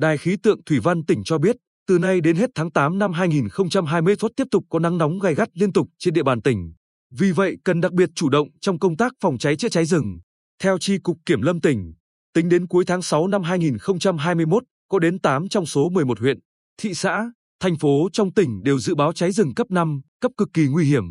Đài khí tượng thủy văn tỉnh cho biết, từ nay đến hết tháng 8 năm 2021 tiếp tục có nắng nóng gai gắt liên tục trên địa bàn tỉnh. Vì vậy cần đặc biệt chủ động trong công tác phòng cháy chữa cháy rừng. Theo Chi cục Kiểm lâm tỉnh, tính đến cuối tháng 6 năm 2021, có đến 8 trong số 11 huyện, thị xã, thành phố trong tỉnh đều dự báo cháy rừng cấp 5, cấp cực kỳ nguy hiểm.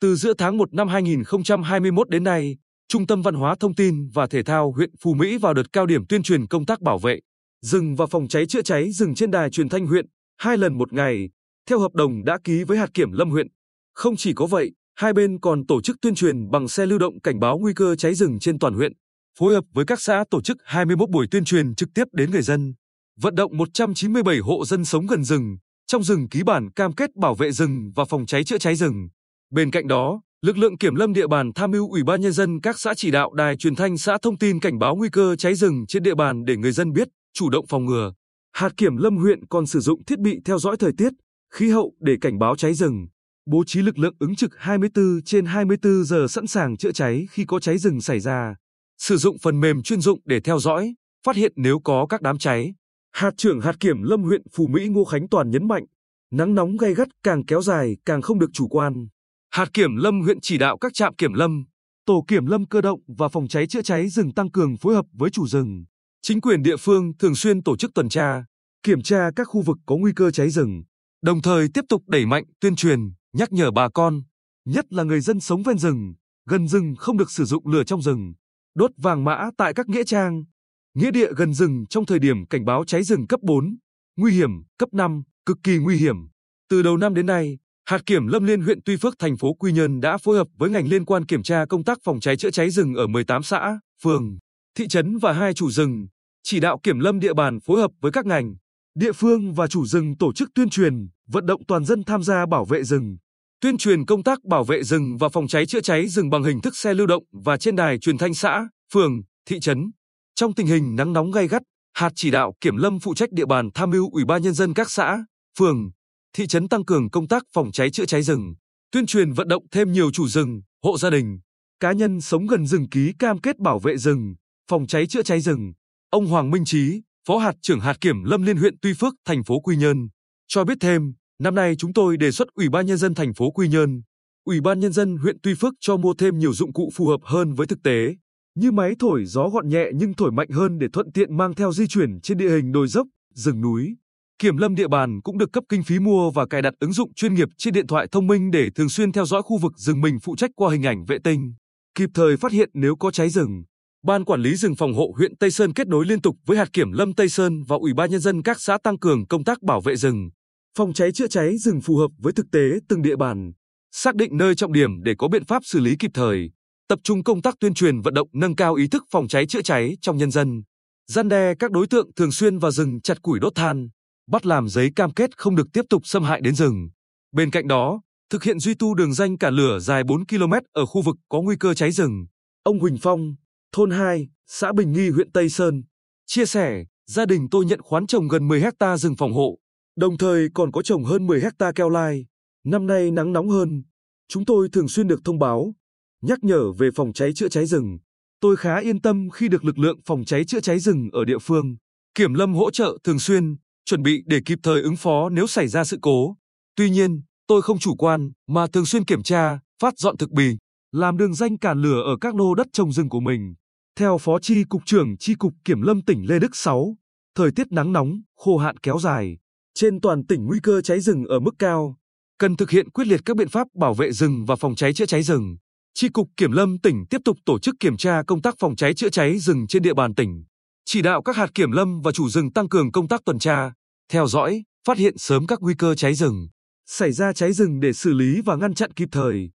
Từ giữa tháng 1 năm 2021 đến nay, Trung tâm Văn hóa Thông tin và Thể thao huyện Phú Mỹ vào đợt cao điểm tuyên truyền công tác bảo vệ rừng và phòng cháy chữa cháy rừng trên đài truyền thanh huyện hai lần một ngày, theo hợp đồng đã ký với hạt kiểm lâm huyện. Không chỉ có vậy, hai bên còn tổ chức tuyên truyền bằng xe lưu động cảnh báo nguy cơ cháy rừng trên toàn huyện, phối hợp với các xã tổ chức 21 buổi tuyên truyền trực tiếp đến người dân, vận động 197 hộ dân sống gần rừng, trong rừng ký bản cam kết bảo vệ rừng và phòng cháy chữa cháy rừng. Bên cạnh đó, lực lượng kiểm lâm địa bàn tham mưu ủy ban nhân dân các xã chỉ đạo đài truyền thanh xã thông tin cảnh báo nguy cơ cháy rừng trên địa bàn để người dân biết, chủ động phòng ngừa. Hạt kiểm lâm huyện còn sử dụng thiết bị theo dõi thời tiết, khí hậu để cảnh báo cháy rừng, bố trí lực lượng ứng trực 24 trên 24 giờ sẵn sàng chữa cháy khi có cháy rừng xảy ra, sử dụng phần mềm chuyên dụng để theo dõi, phát hiện nếu có các đám cháy. Hạt trưởng hạt kiểm lâm huyện phù Mỹ Ngô Khánh Toàn nhấn mạnh, nắng nóng gay gắt càng kéo dài càng không được chủ quan. Hạt kiểm lâm huyện chỉ đạo các trạm kiểm lâm, tổ kiểm lâm cơ động và phòng cháy chữa cháy rừng tăng cường phối hợp với chủ rừng. Chính quyền địa phương thường xuyên tổ chức tuần tra, kiểm tra các khu vực có nguy cơ cháy rừng, đồng thời tiếp tục đẩy mạnh tuyên truyền, nhắc nhở bà con, nhất là người dân sống ven rừng, gần rừng không được sử dụng lửa trong rừng, đốt vàng mã tại các nghĩa trang, nghĩa địa gần rừng trong thời điểm cảnh báo cháy rừng cấp 4, nguy hiểm, cấp 5, cực kỳ nguy hiểm. Từ đầu năm đến nay, Hạt kiểm Lâm Liên huyện Tuy Phước thành phố Quy Nhơn đã phối hợp với ngành liên quan kiểm tra công tác phòng cháy chữa cháy rừng ở 18 xã, phường, thị trấn và hai chủ rừng, chỉ đạo kiểm lâm địa bàn phối hợp với các ngành, địa phương và chủ rừng tổ chức tuyên truyền, vận động toàn dân tham gia bảo vệ rừng, tuyên truyền công tác bảo vệ rừng và phòng cháy chữa cháy rừng bằng hình thức xe lưu động và trên đài truyền thanh xã, phường, thị trấn. Trong tình hình nắng nóng gay gắt, hạt chỉ đạo kiểm lâm phụ trách địa bàn tham mưu ủy ban nhân dân các xã, phường, thị trấn tăng cường công tác phòng cháy chữa cháy rừng, tuyên truyền vận động thêm nhiều chủ rừng, hộ gia đình, cá nhân sống gần rừng ký cam kết bảo vệ rừng, phòng cháy chữa cháy rừng. Ông Hoàng Minh Chí, Phó hạt trưởng hạt kiểm lâm liên huyện Tuy Phước, thành phố Quy Nhơn, cho biết thêm, năm nay chúng tôi đề xuất Ủy ban nhân dân thành phố Quy Nhơn, Ủy ban nhân dân huyện Tuy Phước cho mua thêm nhiều dụng cụ phù hợp hơn với thực tế, như máy thổi gió gọn nhẹ nhưng thổi mạnh hơn để thuận tiện mang theo di chuyển trên địa hình đồi dốc, rừng núi. Kiểm lâm địa bàn cũng được cấp kinh phí mua và cài đặt ứng dụng chuyên nghiệp trên điện thoại thông minh để thường xuyên theo dõi khu vực rừng mình phụ trách qua hình ảnh vệ tinh, kịp thời phát hiện nếu có cháy rừng. Ban quản lý rừng phòng hộ huyện Tây Sơn kết nối liên tục với hạt kiểm lâm Tây Sơn và Ủy ban nhân dân các xã tăng cường công tác bảo vệ rừng, phòng cháy chữa cháy rừng phù hợp với thực tế từng địa bàn, xác định nơi trọng điểm để có biện pháp xử lý kịp thời, tập trung công tác tuyên truyền vận động nâng cao ý thức phòng cháy chữa cháy trong nhân dân, gian đe các đối tượng thường xuyên vào rừng chặt củi đốt than, bắt làm giấy cam kết không được tiếp tục xâm hại đến rừng. Bên cạnh đó, thực hiện duy tu đường danh cả lửa dài 4 km ở khu vực có nguy cơ cháy rừng. Ông Huỳnh Phong, thôn 2, xã Bình Nghi huyện Tây Sơn, chia sẻ, gia đình tôi nhận khoán trồng gần 10 hecta rừng phòng hộ, đồng thời còn có trồng hơn 10 hecta keo lai. Năm nay nắng nóng hơn, chúng tôi thường xuyên được thông báo, nhắc nhở về phòng cháy chữa cháy rừng. Tôi khá yên tâm khi được lực lượng phòng cháy chữa cháy rừng ở địa phương, kiểm lâm hỗ trợ thường xuyên, chuẩn bị để kịp thời ứng phó nếu xảy ra sự cố. Tuy nhiên, tôi không chủ quan mà thường xuyên kiểm tra, phát dọn thực bì, làm đường danh cản lửa ở các lô đất trồng rừng của mình. Theo Phó Chi cục trưởng Chi cục Kiểm lâm tỉnh Lê Đức Sáu, thời tiết nắng nóng, khô hạn kéo dài, trên toàn tỉnh nguy cơ cháy rừng ở mức cao, cần thực hiện quyết liệt các biện pháp bảo vệ rừng và phòng cháy chữa cháy rừng. Chi cục Kiểm lâm tỉnh tiếp tục tổ chức kiểm tra công tác phòng cháy chữa cháy rừng trên địa bàn tỉnh, chỉ đạo các hạt kiểm lâm và chủ rừng tăng cường công tác tuần tra, theo dõi, phát hiện sớm các nguy cơ cháy rừng, xảy ra cháy rừng để xử lý và ngăn chặn kịp thời.